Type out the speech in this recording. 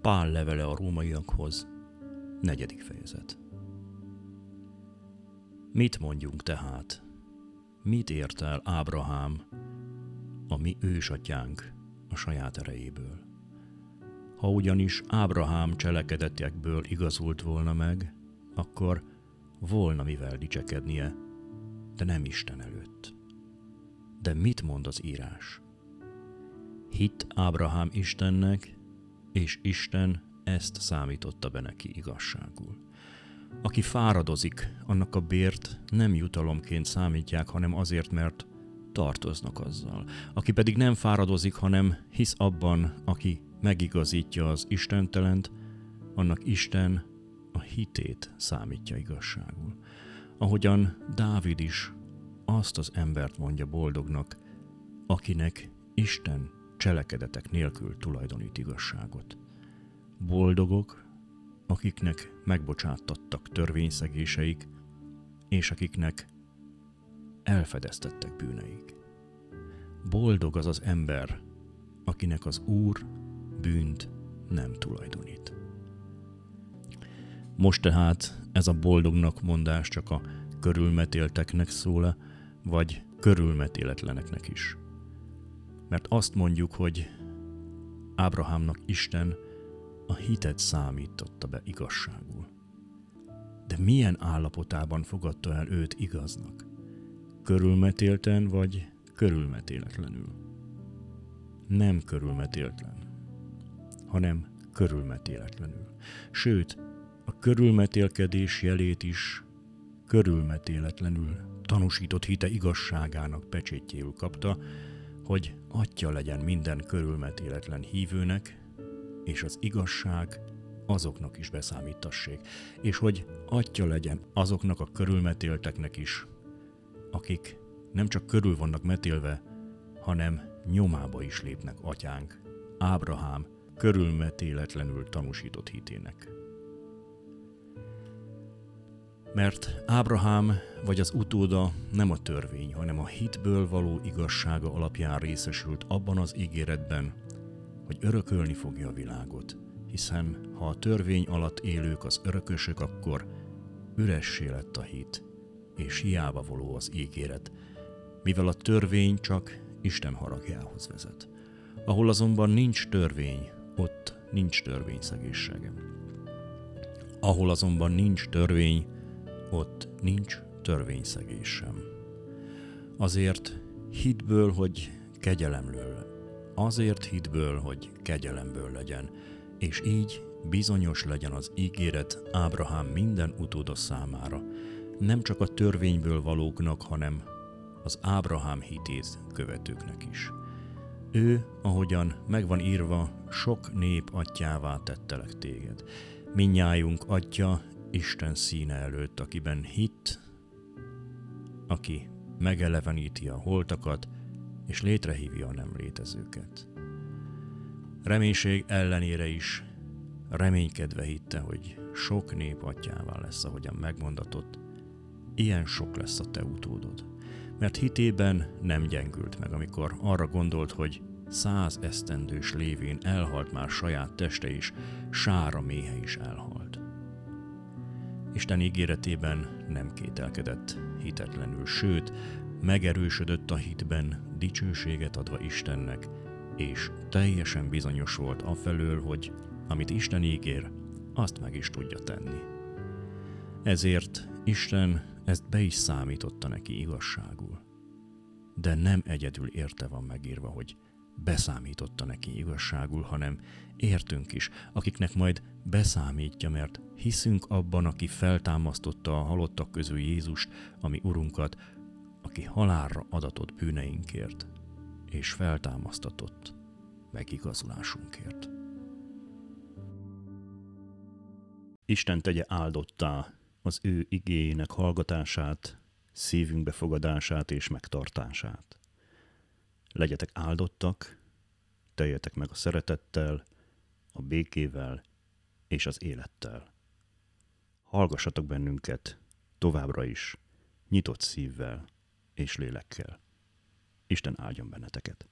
Pál levele a rómaiakhoz, negyedik fejezet. Mit mondjunk tehát? Mit ért el Ábrahám, a mi ősatyánk a saját erejéből? Ha ugyanis Ábrahám cselekedetekből igazult volna meg, akkor volna mivel dicsekednie, de nem Isten előtt. De mit mond az írás? Hitt Ábrahám Istennek, és Isten ezt számította be neki igazságul. Aki fáradozik, annak a bért nem jutalomként számítják, hanem azért, mert tartoznak azzal. Aki pedig nem fáradozik, hanem hisz abban, aki megigazítja az Istentelent, annak Isten a hitét számítja igazságul. Ahogyan Dávid is azt az embert mondja boldognak, akinek Isten cselekedetek nélkül tulajdonít igazságot. Boldogok, akiknek megbocsáttattak törvényszegéseik, és akiknek elfedeztettek bűneik. Boldog az az ember, akinek az Úr bűnt nem tulajdonít. Most tehát ez a boldognak mondás csak a körülmetélteknek szól vagy körülmetéletleneknek is. Mert azt mondjuk, hogy Ábrahámnak Isten a hitet számította be igazságul. De milyen állapotában fogadta el őt igaznak? Körülmetélten vagy körülmetéletlenül? Nem körülmetéltlen, hanem körülmetéletlenül. Sőt, a körülmetélkedés jelét is körülmetéletlenül tanúsított hite igazságának pecsétjéül kapta, hogy atya legyen minden körülmetéletlen hívőnek, és az igazság azoknak is beszámítassék, és hogy atya legyen azoknak a körülmetélteknek is, akik nem csak körül vannak metélve, hanem nyomába is lépnek atyánk, Ábrahám körülmetéletlenül tanúsított hitének. Mert Ábrahám vagy az utóda nem a törvény, hanem a hitből való igazsága alapján részesült abban az ígéretben, hogy örökölni fogja a világot, hiszen ha a törvény alatt élők az örökösök, akkor üressé lett a hit, és hiába való az ígéret, mivel a törvény csak Isten haragjához vezet. Ahol azonban nincs törvény, ott nincs törvényszegésség. Ahol azonban nincs törvény, ott nincs törvényszegés sem. Azért hitből, hogy kegyelemről, azért hitből, hogy kegyelemből legyen, és így bizonyos legyen az ígéret Ábrahám minden utóda számára, nem csak a törvényből valóknak, hanem az Ábrahám hitét követőknek is. Ő, ahogyan megvan írva, sok nép atyává tettelek téged. Minnyájunk atya Isten színe előtt, akiben hit, aki megeleveníti a holtakat, és létrehívja a nem létezőket. Reménység ellenére is reménykedve hitte, hogy sok nép atyává lesz, ahogyan megmondatott, ilyen sok lesz a te utódod. Mert hitében nem gyengült meg, amikor arra gondolt, hogy száz esztendős lévén elhalt már saját teste is, sára méhe is elhalt. Isten ígéretében nem kételkedett hitetlenül, sőt, megerősödött a hitben, dicsőséget adva Istennek, és teljesen bizonyos volt afelől, hogy amit Isten ígér, azt meg is tudja tenni. Ezért Isten ezt be is számította neki igazságul. De nem egyedül érte van megírva, hogy beszámította neki igazságul, hanem értünk is, akiknek majd beszámítja, mert hiszünk abban, aki feltámasztotta a halottak közül Jézust, ami Urunkat, aki halálra adatott bűneinkért, és feltámasztatott megigazulásunkért. Isten tegye áldottá az ő igényének hallgatását, szívünk befogadását és megtartását. Legyetek áldottak, teljetek meg a szeretettel, a békével és az élettel. Hallgassatok bennünket továbbra is, nyitott szívvel és lélekkel. Isten áldjon benneteket!